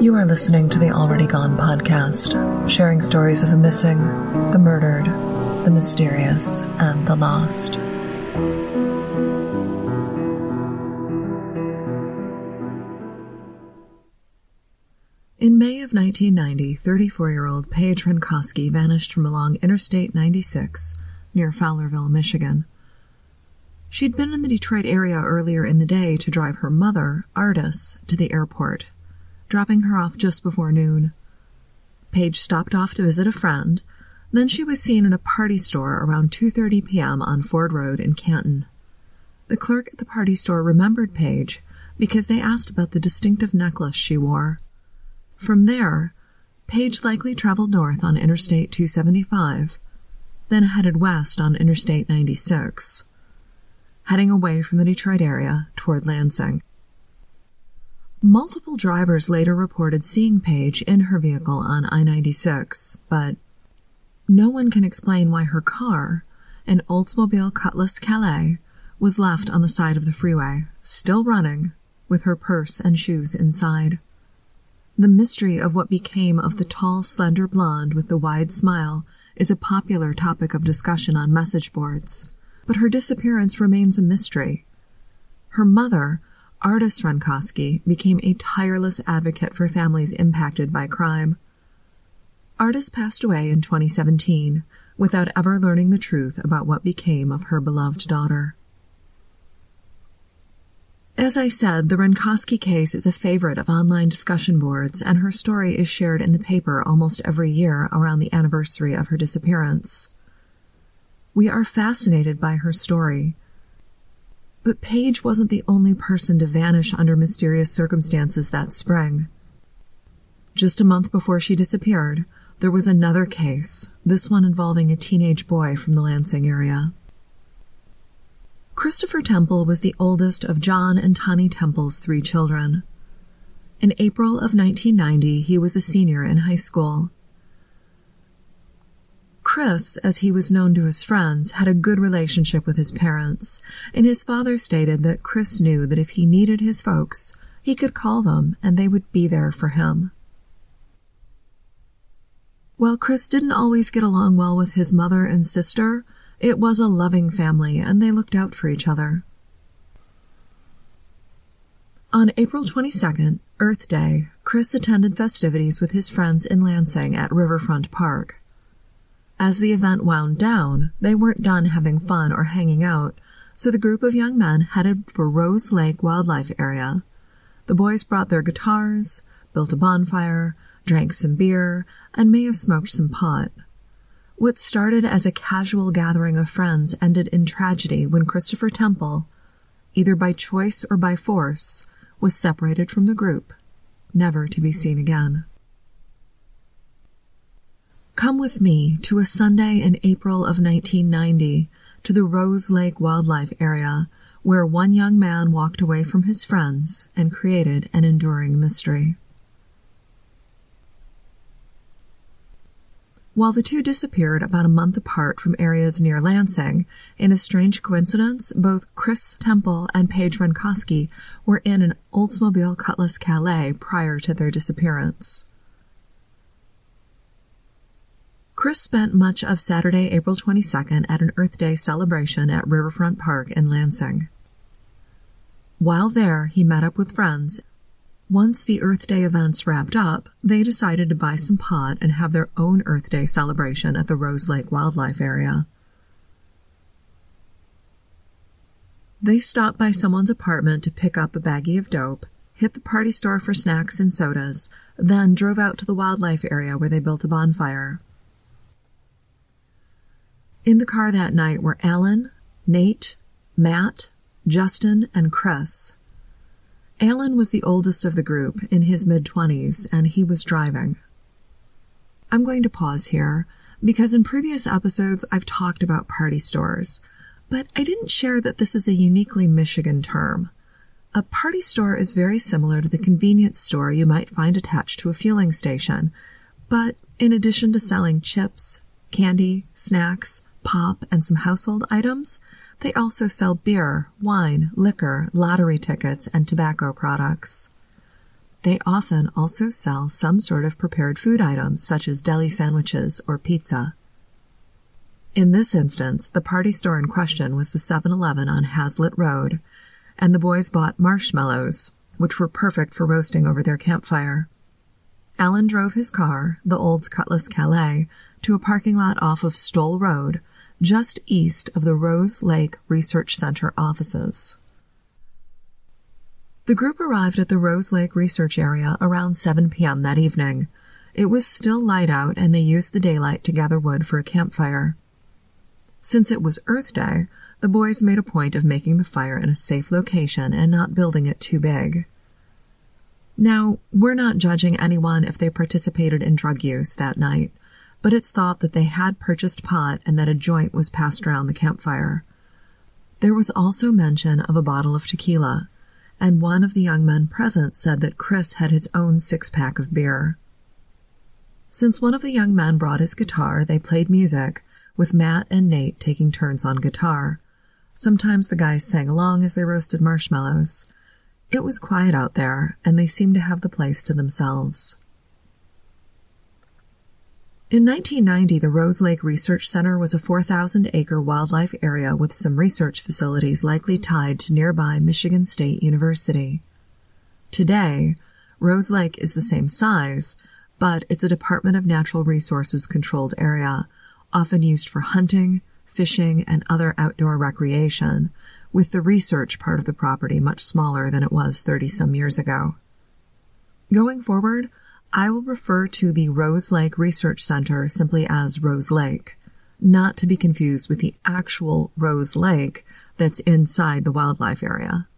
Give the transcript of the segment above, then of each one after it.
You are listening to the Already Gone podcast, sharing stories of the missing, the murdered, the mysterious, and the lost. In May of 1990, 34 year old Paige Hrenkowski vanished from along Interstate 96 near Fowlerville, Michigan. She'd been in the Detroit area earlier in the day to drive her mother, Ardis, to the airport dropping her off just before noon. Paige stopped off to visit a friend, then she was seen in a party store around 2:30 p.m. on Ford Road in Canton. The clerk at the party store remembered Paige because they asked about the distinctive necklace she wore. From there, Paige likely traveled north on Interstate 275, then headed west on Interstate 96, heading away from the Detroit area toward Lansing. Multiple drivers later reported seeing Paige in her vehicle on I 96, but no one can explain why her car, an Oldsmobile Cutlass Calais, was left on the side of the freeway, still running, with her purse and shoes inside. The mystery of what became of the tall, slender blonde with the wide smile is a popular topic of discussion on message boards, but her disappearance remains a mystery. Her mother, Ardis Hrenkowski became a tireless advocate for families impacted by crime. Ardis passed away in 2017 without ever learning the truth about what became of her beloved daughter. As I said, the Hrenkowski case is a favorite of online discussion boards, and her story is shared in the paper almost every year around the anniversary of her disappearance. We are fascinated by her story but Paige wasn't the only person to vanish under mysterious circumstances that spring. Just a month before she disappeared, there was another case, this one involving a teenage boy from the Lansing area. Christopher Temple was the oldest of John and Tani Temple's three children. In April of 1990, he was a senior in high school. Chris, as he was known to his friends, had a good relationship with his parents, and his father stated that Chris knew that if he needed his folks, he could call them and they would be there for him. While Chris didn't always get along well with his mother and sister, it was a loving family and they looked out for each other. On April 22nd, Earth Day, Chris attended festivities with his friends in Lansing at Riverfront Park. As the event wound down, they weren't done having fun or hanging out, so the group of young men headed for Rose Lake Wildlife Area. The boys brought their guitars, built a bonfire, drank some beer, and may have smoked some pot. What started as a casual gathering of friends ended in tragedy when Christopher Temple, either by choice or by force, was separated from the group, never to be seen again. Come with me to a Sunday in April of 1990 to the Rose Lake Wildlife Area where one young man walked away from his friends and created an enduring mystery. While the two disappeared about a month apart from areas near Lansing, in a strange coincidence, both Chris Temple and Paige Hrenkowski were in an Oldsmobile Cutlass Calais prior to their disappearance. Chris spent much of Saturday, April 22nd at an Earth Day celebration at Riverfront Park in Lansing. While there, he met up with friends. Once the Earth Day events wrapped up, they decided to buy some pot and have their own Earth Day celebration at the Rose Lake Wildlife Area. They stopped by someone's apartment to pick up a baggie of dope, hit the party store for snacks and sodas, then drove out to the wildlife area where they built a bonfire. In the car that night were Alan, Nate, Matt, Justin, and Chris. Alan was the oldest of the group, in his mid 20s, and he was driving. I'm going to pause here because in previous episodes I've talked about party stores, but I didn't share that this is a uniquely Michigan term. A party store is very similar to the convenience store you might find attached to a fueling station, but in addition to selling chips, candy, snacks, pop, and some household items, they also sell beer, wine, liquor, lottery tickets, and tobacco products. they often also sell some sort of prepared food item, such as deli sandwiches or pizza. In this instance, the party store in question was the 7 Eleven on Haslett Road, and the boys bought marshmallows, which were perfect for roasting over their campfire. Alan drove his car, the old Cutlass Calais, to a parking lot off of Stoll Road, just east of the Rose Lake Research Center offices. The group arrived at the Rose Lake research area around 7 p.m. that evening. It was still light out and they used the daylight to gather wood for a campfire. Since it was Earth Day, the boys made a point of making the fire in a safe location and not building it too big. Now, we're not judging anyone if they participated in drug use that night, but it's thought that they had purchased pot and that a joint was passed around the campfire. There was also mention of a bottle of tequila, and one of the young men present said that Chris had his own six pack of beer. Since one of the young men brought his guitar, they played music, with Matt and Nate taking turns on guitar. Sometimes the guys sang along as they roasted marshmallows. It was quiet out there, and they seemed to have the place to themselves. In 1990, the Rose Lake Research Center was a 4,000 acre wildlife area with some research facilities likely tied to nearby Michigan State University. Today, Rose Lake is the same size, but it's a Department of Natural Resources controlled area, often used for hunting, fishing, and other outdoor recreation, with the research part of the property much smaller than it was 30 some years ago. Going forward, I will refer to the Rose Lake Research Center simply as Rose Lake, not to be confused with the actual Rose Lake that's inside the wildlife area.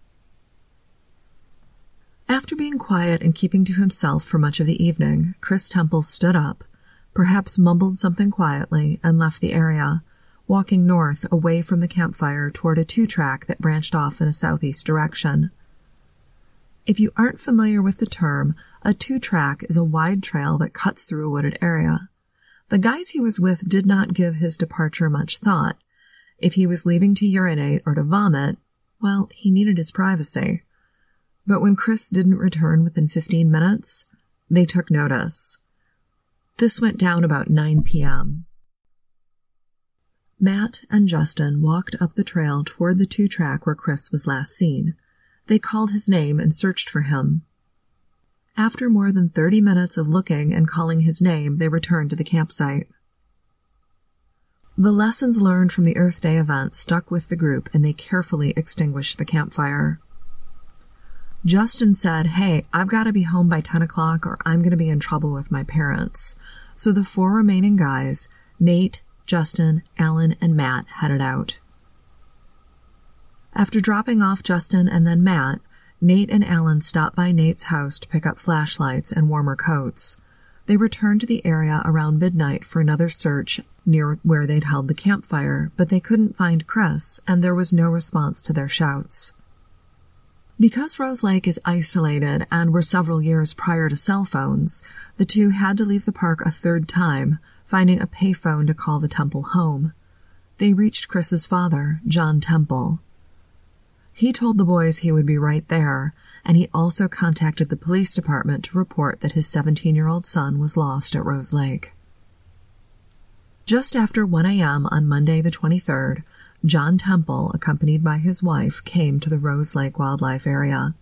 After being quiet and keeping to himself for much of the evening, Chris Temple stood up, perhaps mumbled something quietly, and left the area, walking north away from the campfire toward a two track that branched off in a southeast direction. If you aren't familiar with the term, a two track is a wide trail that cuts through a wooded area. The guys he was with did not give his departure much thought. If he was leaving to urinate or to vomit, well, he needed his privacy. But when Chris didn't return within 15 minutes, they took notice. This went down about 9 p.m. Matt and Justin walked up the trail toward the two track where Chris was last seen. They called his name and searched for him. After more than 30 minutes of looking and calling his name, they returned to the campsite. The lessons learned from the Earth Day event stuck with the group and they carefully extinguished the campfire. Justin said, Hey, I've got to be home by 10 o'clock or I'm going to be in trouble with my parents. So the four remaining guys, Nate, Justin, Alan, and Matt headed out. After dropping off Justin and then Matt, Nate and Alan stopped by Nate's house to pick up flashlights and warmer coats. They returned to the area around midnight for another search near where they'd held the campfire, but they couldn't find Chris, and there was no response to their shouts. Because Rose Lake is isolated and were several years prior to cell phones, the two had to leave the park a third time, finding a payphone to call the Temple home. They reached Chris's father, John Temple. He told the boys he would be right there, and he also contacted the police department to report that his 17 year old son was lost at Rose Lake. Just after 1 a.m. on Monday the 23rd, John Temple, accompanied by his wife, came to the Rose Lake Wildlife Area.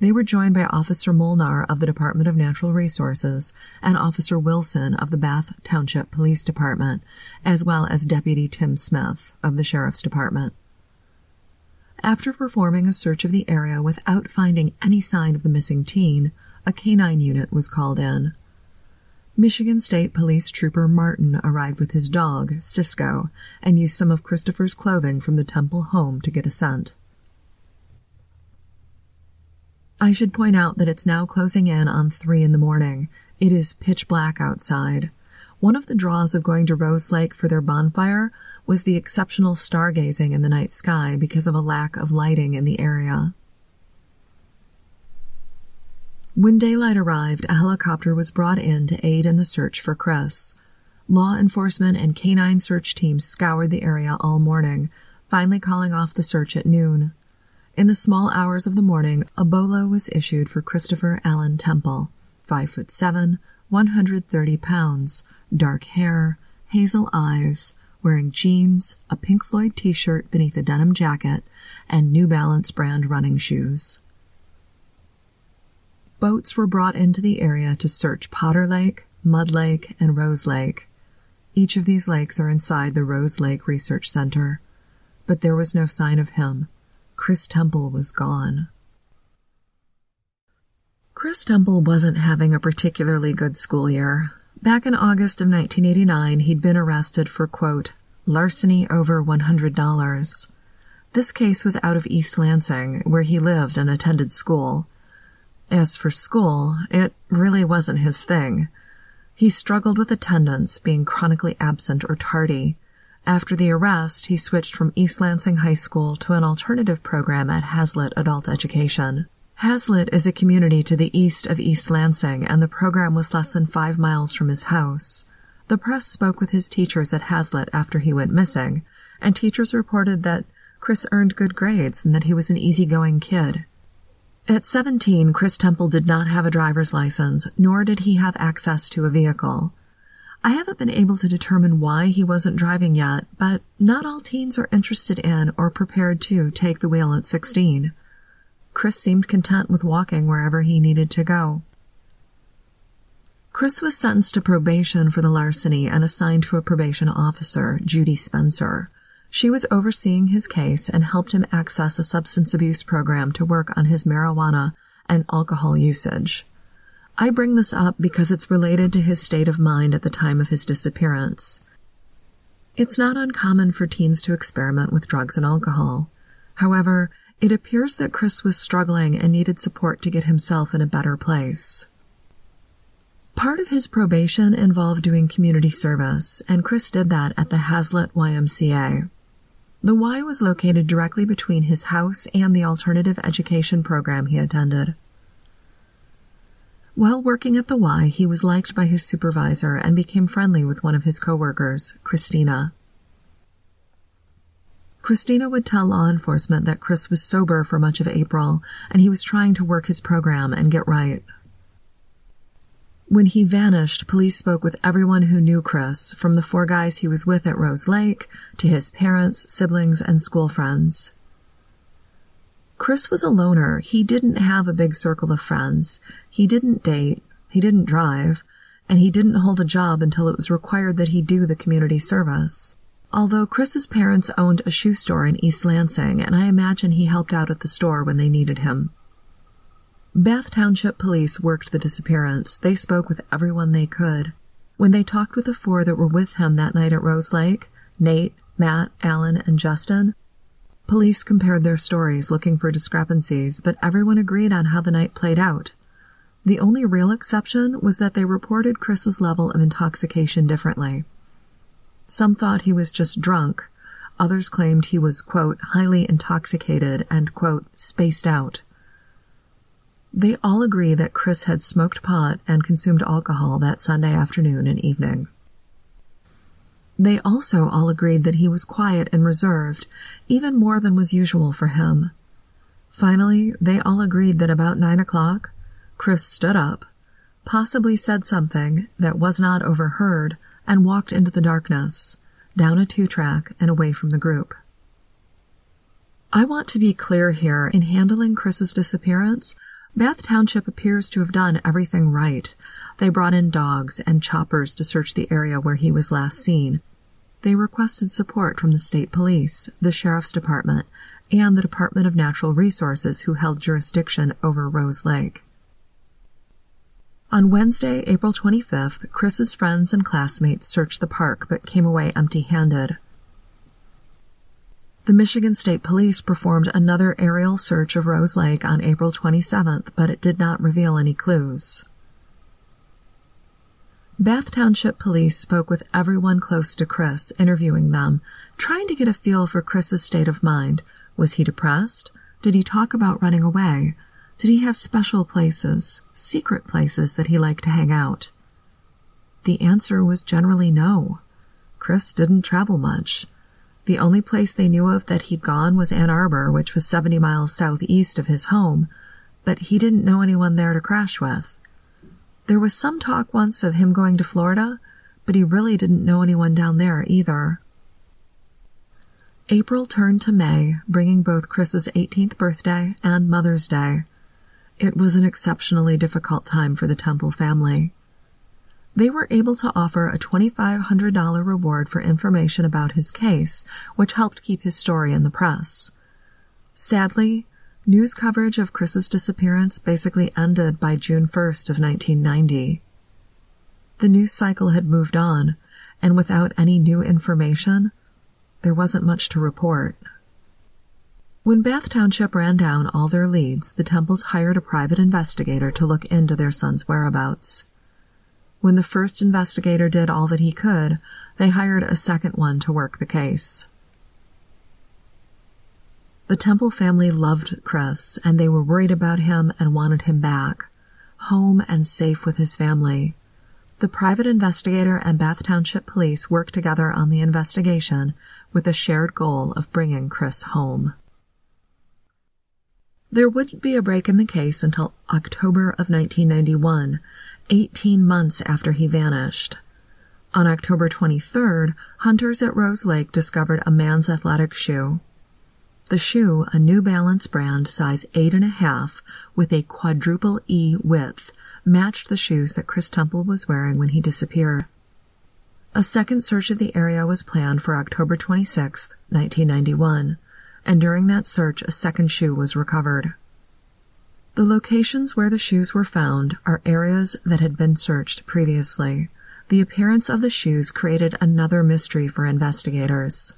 They were joined by Officer Molnar of the Department of Natural Resources and Officer Wilson of the Bath Township Police Department, as well as Deputy Tim Smith of the Sheriff's Department. After performing a search of the area without finding any sign of the missing teen, a canine unit was called in. Michigan State Police Trooper Martin arrived with his dog, Cisco, and used some of Christopher's clothing from the Temple home to get a scent. I should point out that it's now closing in on three in the morning. It is pitch black outside. One of the draws of going to Rose Lake for their bonfire was the exceptional stargazing in the night sky because of a lack of lighting in the area. When daylight arrived, a helicopter was brought in to aid in the search for Chris. Law enforcement and canine search teams scoured the area all morning, finally calling off the search at noon. In the small hours of the morning, a bolo was issued for Christopher Allen Temple, five foot seven, 130 pounds, dark hair, hazel eyes, wearing jeans, a Pink Floyd t-shirt beneath a denim jacket, and New Balance brand running shoes. Boats were brought into the area to search Potter Lake, Mud Lake, and Rose Lake. Each of these lakes are inside the Rose Lake Research Center. But there was no sign of him. Chris Temple was gone. Chris Temple wasn't having a particularly good school year. Back in August of 1989, he'd been arrested for, quote, larceny over $100. This case was out of East Lansing, where he lived and attended school. As for school, it really wasn't his thing. He struggled with attendance, being chronically absent or tardy, after the arrest, he switched from East Lansing High School to an alternative program at Haslett Adult Education. Haslett is a community to the east of East Lansing, and the program was less than five miles from his house. The press spoke with his teachers at Haslett after he went missing, and teachers reported that Chris earned good grades and that he was an easygoing kid. At 17, Chris Temple did not have a driver's license, nor did he have access to a vehicle. I haven't been able to determine why he wasn't driving yet, but not all teens are interested in or prepared to take the wheel at 16. Chris seemed content with walking wherever he needed to go. Chris was sentenced to probation for the larceny and assigned to a probation officer, Judy Spencer. She was overseeing his case and helped him access a substance abuse program to work on his marijuana and alcohol usage. I bring this up because it's related to his state of mind at the time of his disappearance. It's not uncommon for teens to experiment with drugs and alcohol. However, it appears that Chris was struggling and needed support to get himself in a better place. Part of his probation involved doing community service, and Chris did that at the Haslett YMCA. The Y was located directly between his house and the alternative education program he attended. While working at the Y, he was liked by his supervisor and became friendly with one of his coworkers, Christina. Christina would tell law enforcement that Chris was sober for much of April and he was trying to work his program and get right. When he vanished, police spoke with everyone who knew Chris, from the four guys he was with at Rose Lake to his parents, siblings, and school friends. Chris was a loner. He didn't have a big circle of friends. He didn't date. He didn't drive. And he didn't hold a job until it was required that he do the community service. Although Chris's parents owned a shoe store in East Lansing, and I imagine he helped out at the store when they needed him. Bath Township Police worked the disappearance. They spoke with everyone they could. When they talked with the four that were with him that night at Rose Lake, Nate, Matt, Alan, and Justin, Police compared their stories looking for discrepancies, but everyone agreed on how the night played out. The only real exception was that they reported Chris's level of intoxication differently. Some thought he was just drunk. Others claimed he was, quote, highly intoxicated and, quote, spaced out. They all agree that Chris had smoked pot and consumed alcohol that Sunday afternoon and evening. They also all agreed that he was quiet and reserved, even more than was usual for him. Finally, they all agreed that about nine o'clock, Chris stood up, possibly said something that was not overheard, and walked into the darkness, down a two-track and away from the group. I want to be clear here in handling Chris's disappearance. Bath Township appears to have done everything right. They brought in dogs and choppers to search the area where he was last seen, they requested support from the state police, the sheriff's department, and the Department of Natural Resources who held jurisdiction over Rose Lake. On Wednesday, April 25th, Chris's friends and classmates searched the park but came away empty-handed. The Michigan State Police performed another aerial search of Rose Lake on April 27th, but it did not reveal any clues. Bath Township Police spoke with everyone close to Chris, interviewing them, trying to get a feel for Chris's state of mind. Was he depressed? Did he talk about running away? Did he have special places, secret places that he liked to hang out? The answer was generally no. Chris didn't travel much. The only place they knew of that he'd gone was Ann Arbor, which was 70 miles southeast of his home, but he didn't know anyone there to crash with. There was some talk once of him going to Florida, but he really didn't know anyone down there either. April turned to May, bringing both Chris's 18th birthday and Mother's Day. It was an exceptionally difficult time for the Temple family. They were able to offer a $2,500 reward for information about his case, which helped keep his story in the press. Sadly, news coverage of Chris's disappearance basically ended by June 1st of 1990. The news cycle had moved on, and without any new information, there wasn't much to report. When Bath Township ran down all their leads, the Temples hired a private investigator to look into their son's whereabouts. When the first investigator did all that he could, they hired a second one to work the case. The Temple family loved Chris, and they were worried about him and wanted him back, home and safe with his family. The private investigator and Bath Township police worked together on the investigation with a shared goal of bringing Chris home. There wouldn't be a break in the case until October of 1991, 18 months after he vanished. On October 23rd, hunters at Rose Lake discovered a man's athletic shoe. The shoe, a New Balance brand size 8.5 with a quadruple E width, matched the shoes that Chris Temple was wearing when he disappeared. A second search of the area was planned for October 26, 1991, and during that search a second shoe was recovered. The locations where the shoes were found are areas that had been searched previously. The appearance of the shoes created another mystery for investigators.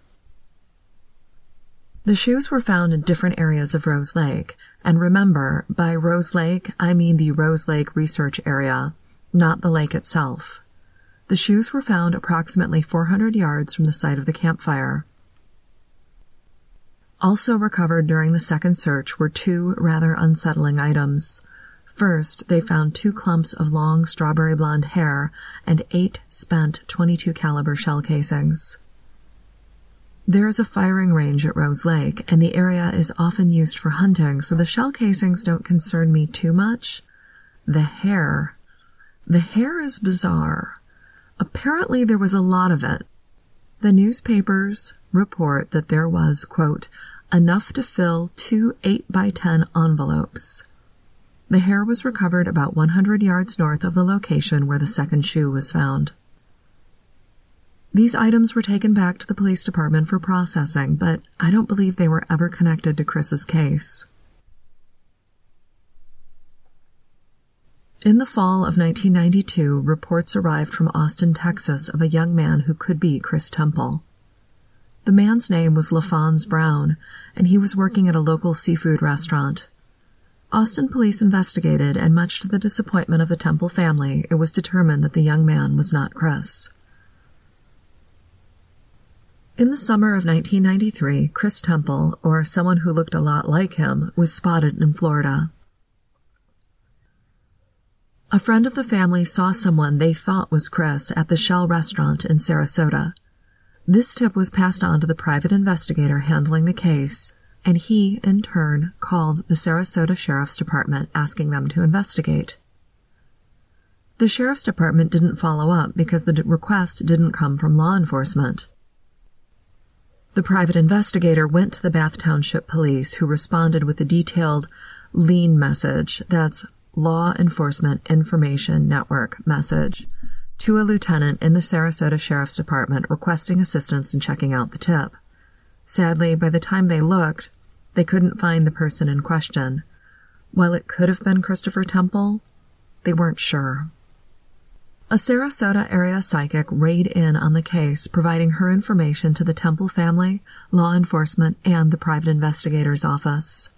The shoes were found in different areas of Rose Lake, and remember, by Rose Lake, I mean the Rose Lake Research Area, not the lake itself. The shoes were found approximately 400 yards from the site of the campfire. Also recovered during the second search were two rather unsettling items. First, they found two clumps of long strawberry blonde hair and eight spent 22 caliber shell casings. There is a firing range at Rose Lake, and the area is often used for hunting, so the shell casings don't concern me too much. The hair. The hair is bizarre. Apparently there was a lot of it. The newspapers report that there was, quote, enough to fill two 8 by 10 envelopes. The hair was recovered about 100 yards north of the location where the second shoe was found. These items were taken back to the police department for processing, but I don't believe they were ever connected to Chris's case. In the fall of 1992, reports arrived from Austin, Texas of a young man who could be Chris Temple. The man's name was LaFons Brown, and he was working at a local seafood restaurant. Austin police investigated, and much to the disappointment of the Temple family, it was determined that the young man was not Chris. In the summer of 1993, Chris Temple, or someone who looked a lot like him, was spotted in Florida. A friend of the family saw someone they thought was Chris at the Shell restaurant in Sarasota. This tip was passed on to the private investigator handling the case, and he, in turn, called the Sarasota Sheriff's Department asking them to investigate. The Sheriff's Department didn't follow up because the request didn't come from law enforcement. The private investigator went to the Bath Township Police, who responded with a detailed LEIN message that's Law Enforcement Information Network message to a lieutenant in the Sarasota Sheriff's Department requesting assistance in checking out the tip. Sadly, by the time they looked, they couldn't find the person in question. While it could have been Christopher Temple, they weren't sure. A Sarasota area psychic rayed in on the case, providing her information to the Temple family, law enforcement, and the private investigator's office.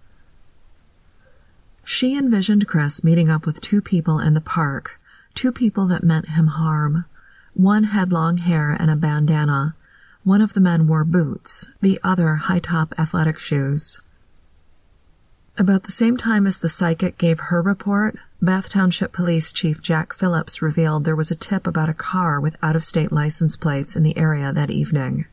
She envisioned Chris meeting up with two people in the park two people that meant him harm. One had long hair and a bandana. One of the men wore boots, the other high top athletic shoes. About the same time as the psychic gave her report, Bath Township Police Chief Jack Phillips revealed there was a tip about a car with out of state license plates in the area that evening.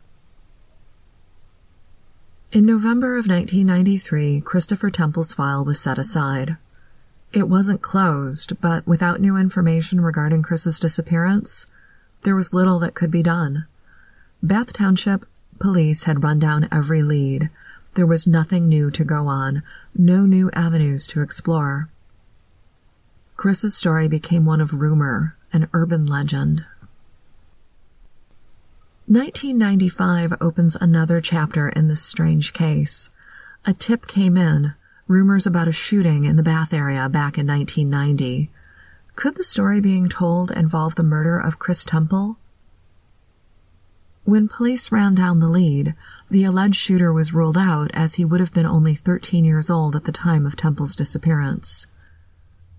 In November of 1993, Christopher Temple's file was set aside. It wasn't closed, but without new information regarding Chris's disappearance, there was little that could be done. Bath Township police had run down every lead. There was nothing new to go on, no new avenues to explore. Chris's story became one of rumor, an urban legend. 1995 opens another chapter in this strange case. A tip came in, rumors about a shooting in the Bath area back in 1990. Could the story being told involve the murder of Chris Temple? When police ran down the lead, the alleged shooter was ruled out as he would have been only 13 years old at the time of Temple's disappearance.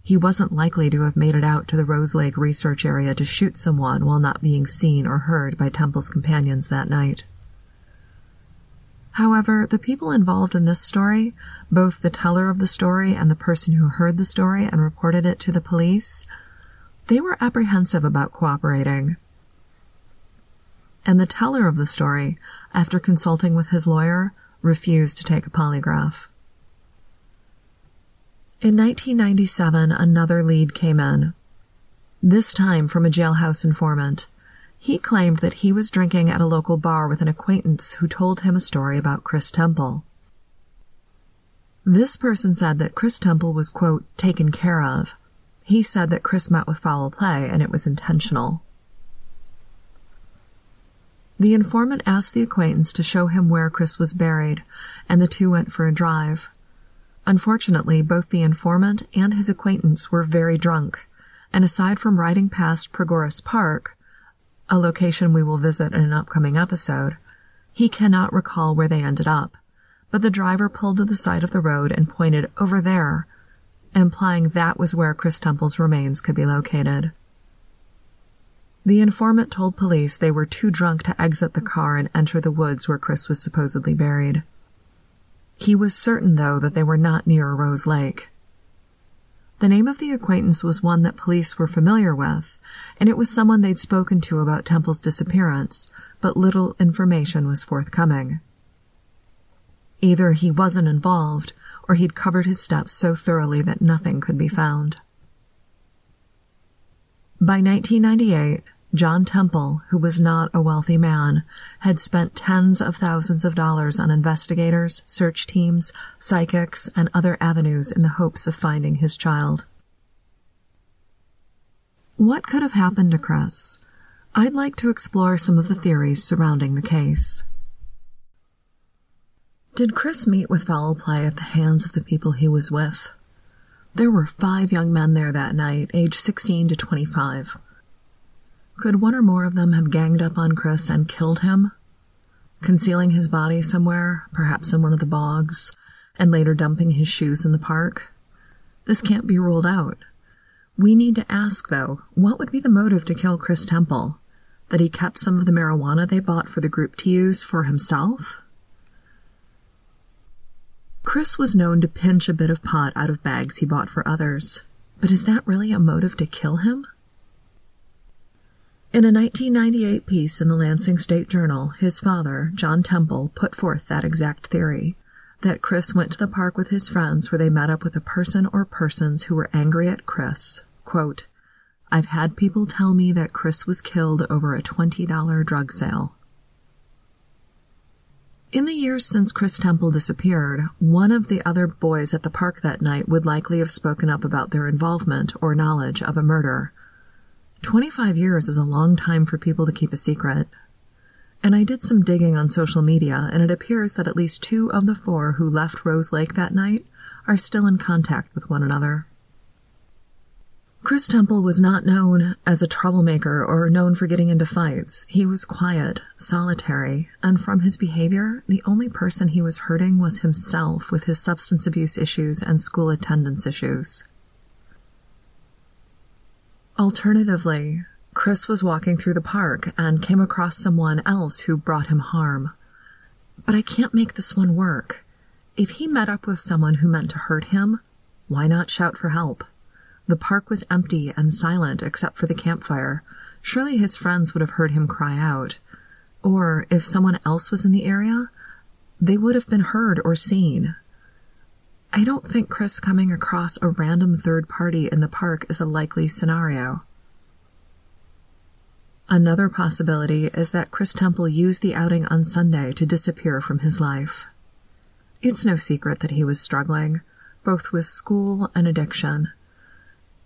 He wasn't likely to have made it out to the Rose Lake research area to shoot someone while not being seen or heard by Temple's companions that night. However, the people involved in this story, both the teller of the story and the person who heard the story and reported it to the police, they were apprehensive about cooperating. And the teller of the story, after consulting with his lawyer, refused to take a polygraph. In 1997, another lead came in. This time from a jailhouse informant. He claimed that he was drinking at a local bar with an acquaintance who told him a story about Chris Temple. This person said that Chris Temple was, quote, taken care of. He said that Chris met with foul play and it was intentional. The informant asked the acquaintance to show him where Chris was buried, and the two went for a drive. Unfortunately, both the informant and his acquaintance were very drunk, and aside from riding past Pregoris Park, a location we will visit in an upcoming episode, he cannot recall where they ended up, but the driver pulled to the side of the road and pointed over there, implying that was where Chris Temple's remains could be located. The informant told police they were too drunk to exit the car and enter the woods where Chris was supposedly buried. He was certain, though, that they were not near Rose Lake. The name of the acquaintance was one that police were familiar with, and it was someone they'd spoken to about Temple's disappearance, but little information was forthcoming. Either he wasn't involved, or he'd covered his steps so thoroughly that nothing could be found. By 1998, John Temple, who was not a wealthy man, had spent tens of thousands of dollars on investigators, search teams, psychics, and other avenues in the hopes of finding his child. What could have happened to Chris? I'd like to explore some of the theories surrounding the case. Did Chris meet with foul play at the hands of the people he was with? There were five young men there that night, aged 16 to 25. Could one or more of them have ganged up on Chris and killed him? Concealing his body somewhere, perhaps in one of the bogs, and later dumping his shoes in the park? This can't be ruled out. We need to ask, though, what would be the motive to kill Chris Temple? That he kept some of the marijuana they bought for the group to use for himself? Chris was known to pinch a bit of pot out of bags he bought for others. But is that really a motive to kill him? In a 1998 piece in the Lansing State Journal, his father, John Temple, put forth that exact theory that Chris went to the park with his friends where they met up with a person or persons who were angry at Chris. Quote, I've had people tell me that Chris was killed over a $20 drug sale. In the years since Chris Temple disappeared, one of the other boys at the park that night would likely have spoken up about their involvement or knowledge of a murder. 25 years is a long time for people to keep a secret. And I did some digging on social media, and it appears that at least two of the four who left Rose Lake that night are still in contact with one another. Chris Temple was not known as a troublemaker or known for getting into fights. He was quiet, solitary, and from his behavior, the only person he was hurting was himself with his substance abuse issues and school attendance issues. Alternatively, Chris was walking through the park and came across someone else who brought him harm. But I can't make this one work. If he met up with someone who meant to hurt him, why not shout for help? The park was empty and silent except for the campfire. Surely his friends would have heard him cry out. Or if someone else was in the area, they would have been heard or seen. I don't think Chris coming across a random third party in the park is a likely scenario. Another possibility is that Chris Temple used the outing on Sunday to disappear from his life. It's no secret that he was struggling, both with school and addiction.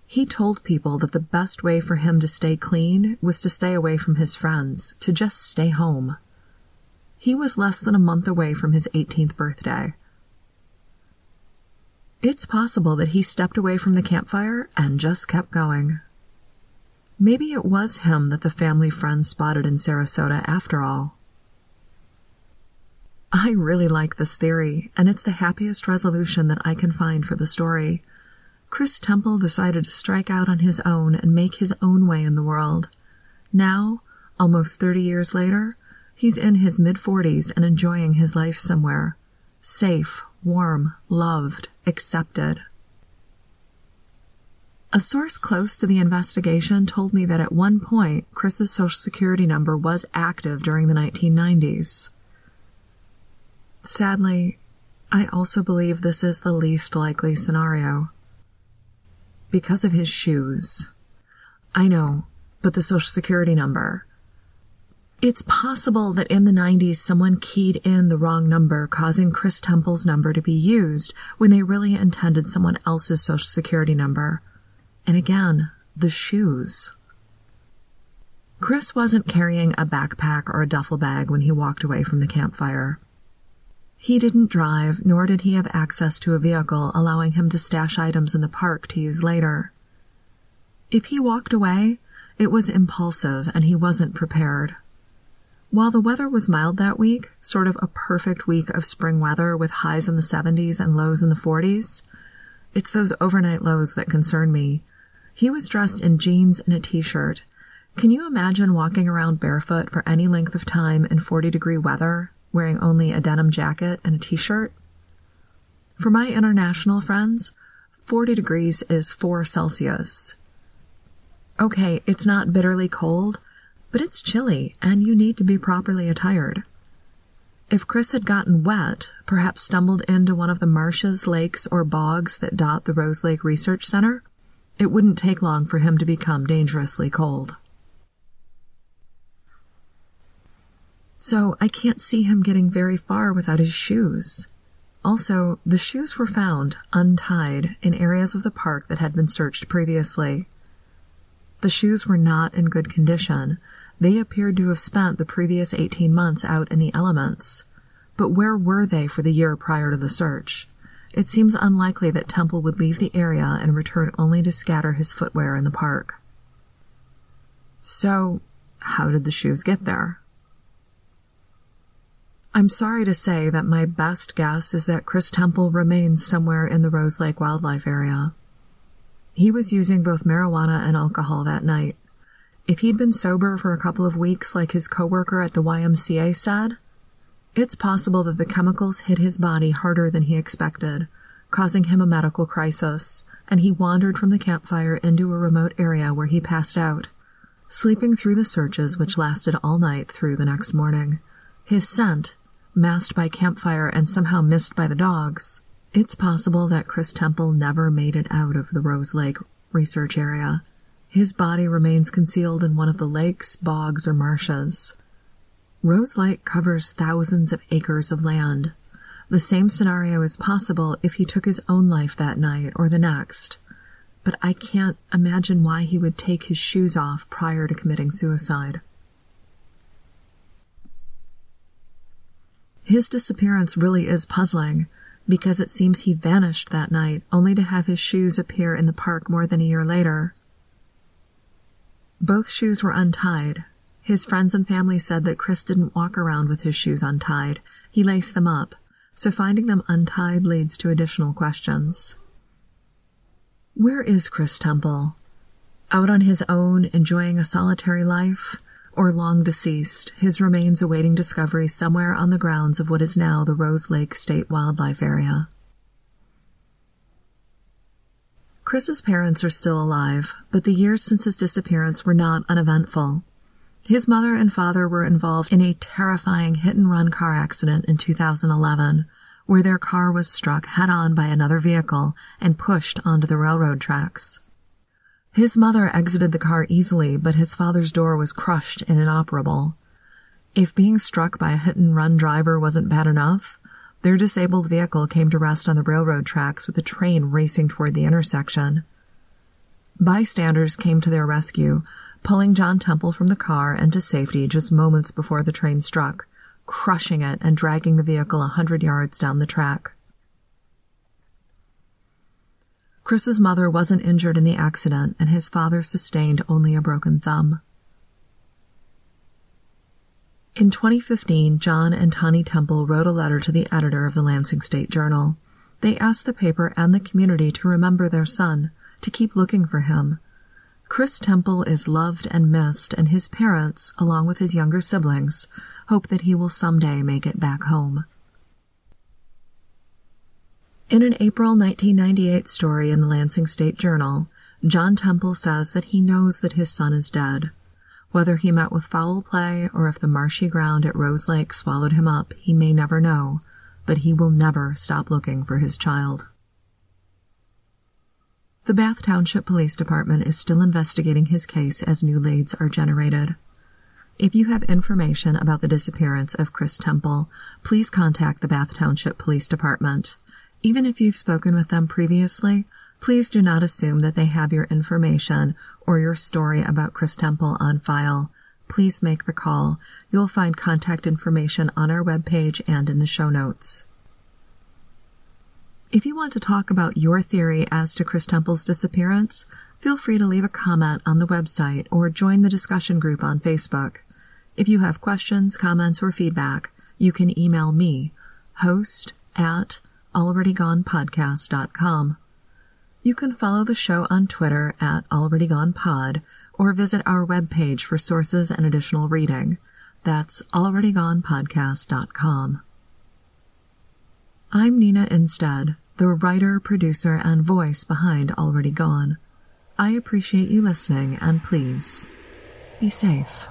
He told people that the best way for him to stay clean was to stay away from his friends, to just stay home. He was less than a month away from his 18th birthday. It's possible that he stepped away from the campfire and just kept going. Maybe it was him that the family friend spotted in Sarasota after all. I really like this theory, and it's the happiest resolution that I can find for the story. Chris Temple decided to strike out on his own and make his own way in the world. Now, almost 30 years later, he's in his mid 40s and enjoying his life somewhere. Safe, warm, loved, accepted. A source close to the investigation told me that at one point, Chris's social security number was active during the 1990s. Sadly, I also believe this is the least likely scenario. Because of his shoes. I know, but the social security number. It's possible that in the 90s someone keyed in the wrong number, causing Chris Temple's number to be used when they really intended someone else's social security number. And again, the shoes. Chris wasn't carrying a backpack or a duffel bag when he walked away from the campfire. He didn't drive, nor did he have access to a vehicle allowing him to stash items in the park to use later. If he walked away, it was impulsive and he wasn't prepared. While the weather was mild that week, sort of a perfect week of spring weather with highs in the 70s and lows in the 40s, it's those overnight lows that concern me. He was dressed in jeans and a t-shirt. Can you imagine walking around barefoot for any length of time in 40 degree weather? wearing only a denim jacket and a t-shirt. For my international friends, 40 degrees is 4 Celsius. Okay, it's not bitterly cold, but it's chilly and you need to be properly attired. If Chris had gotten wet, perhaps stumbled into one of the marshes, lakes, or bogs that dot the Rose Lake Research Center, it wouldn't take long for him to become dangerously cold. so I can't see him getting very far without his shoes. Also, the shoes were found, untied, in areas of the park that had been searched previously. The shoes were not in good condition. They appeared to have spent the previous 18 months out in the elements. But where were they for the year prior to the search? It seems unlikely that Temple would leave the area and return only to scatter his footwear in the park. So, how did the shoes get there? I'm sorry to say that my best guess is that Chris Temple remains somewhere in the Rose Lake Wildlife Area. He was using both marijuana and alcohol that night. If he'd been sober for a couple of weeks like his coworker at the YMCA said, it's possible that the chemicals hit his body harder than he expected, causing him a medical crisis, and he wandered from the campfire into a remote area where he passed out, sleeping through the searches which lasted all night through the next morning. His scent, masked by campfire and somehow missed by the dogs, it's possible that Chris Temple never made it out of the Rose Lake research area. His body remains concealed in one of the lakes, bogs, or marshes. Rose Lake covers thousands of acres of land. The same scenario is possible if he took his own life that night or the next. But I can't imagine why he would take his shoes off prior to committing suicide. His disappearance really is puzzling because it seems he vanished that night only to have his shoes appear in the park more than a year later. Both shoes were untied. His friends and family said that Chris didn't walk around with his shoes untied. He laced them up, so finding them untied leads to additional questions. Where is Chris Temple? Out on his own, enjoying a solitary life? or long deceased, his remains awaiting discovery somewhere on the grounds of what is now the Rose Lake State Wildlife Area. Chris's parents are still alive, but the years since his disappearance were not uneventful. His mother and father were involved in a terrifying hit and run car accident in 2011 where their car was struck head on by another vehicle and pushed onto the railroad tracks. His mother exited the car easily, but his father's door was crushed and inoperable. If being struck by a hit and run driver wasn't bad enough, their disabled vehicle came to rest on the railroad tracks with a train racing toward the intersection. Bystanders came to their rescue, pulling John Temple from the car and to safety just moments before the train struck, crushing it and dragging the vehicle a hundred yards down the track. Chris's mother wasn't injured in the accident, and his father sustained only a broken thumb. In 2015, John and Tani Temple wrote a letter to the editor of the Lansing State Journal. They asked the paper and the community to remember their son, to keep looking for him. Chris Temple is loved and missed, and his parents, along with his younger siblings, hope that he will someday make it back home. In an April 1998 story in the Lansing State Journal, John Temple says that he knows that his son is dead. Whether he met with foul play or if the marshy ground at Rose Lake swallowed him up, he may never know, but he will never stop looking for his child. The Bath Township Police Department is still investigating his case as new leads are generated. If you have information about the disappearance of Chris Temple, please contact the Bath Township Police Department. Even if you've spoken with them previously, please do not assume that they have your information or your story about Chris Temple on file. Please make the call. You'll find contact information on our webpage and in the show notes. If you want to talk about your theory as to Chris Temple's disappearance, feel free to leave a comment on the website or join the discussion group on Facebook. If you have questions, comments, or feedback, you can email me, host at alreadygonepodcast.com. You can follow the show on Twitter at alreadygonepod or visit our webpage for sources and additional reading. That's alreadygonepodcast.com. I'm Nina Innsted, the writer, producer, and voice behind Already Gone. I appreciate you listening and please be safe.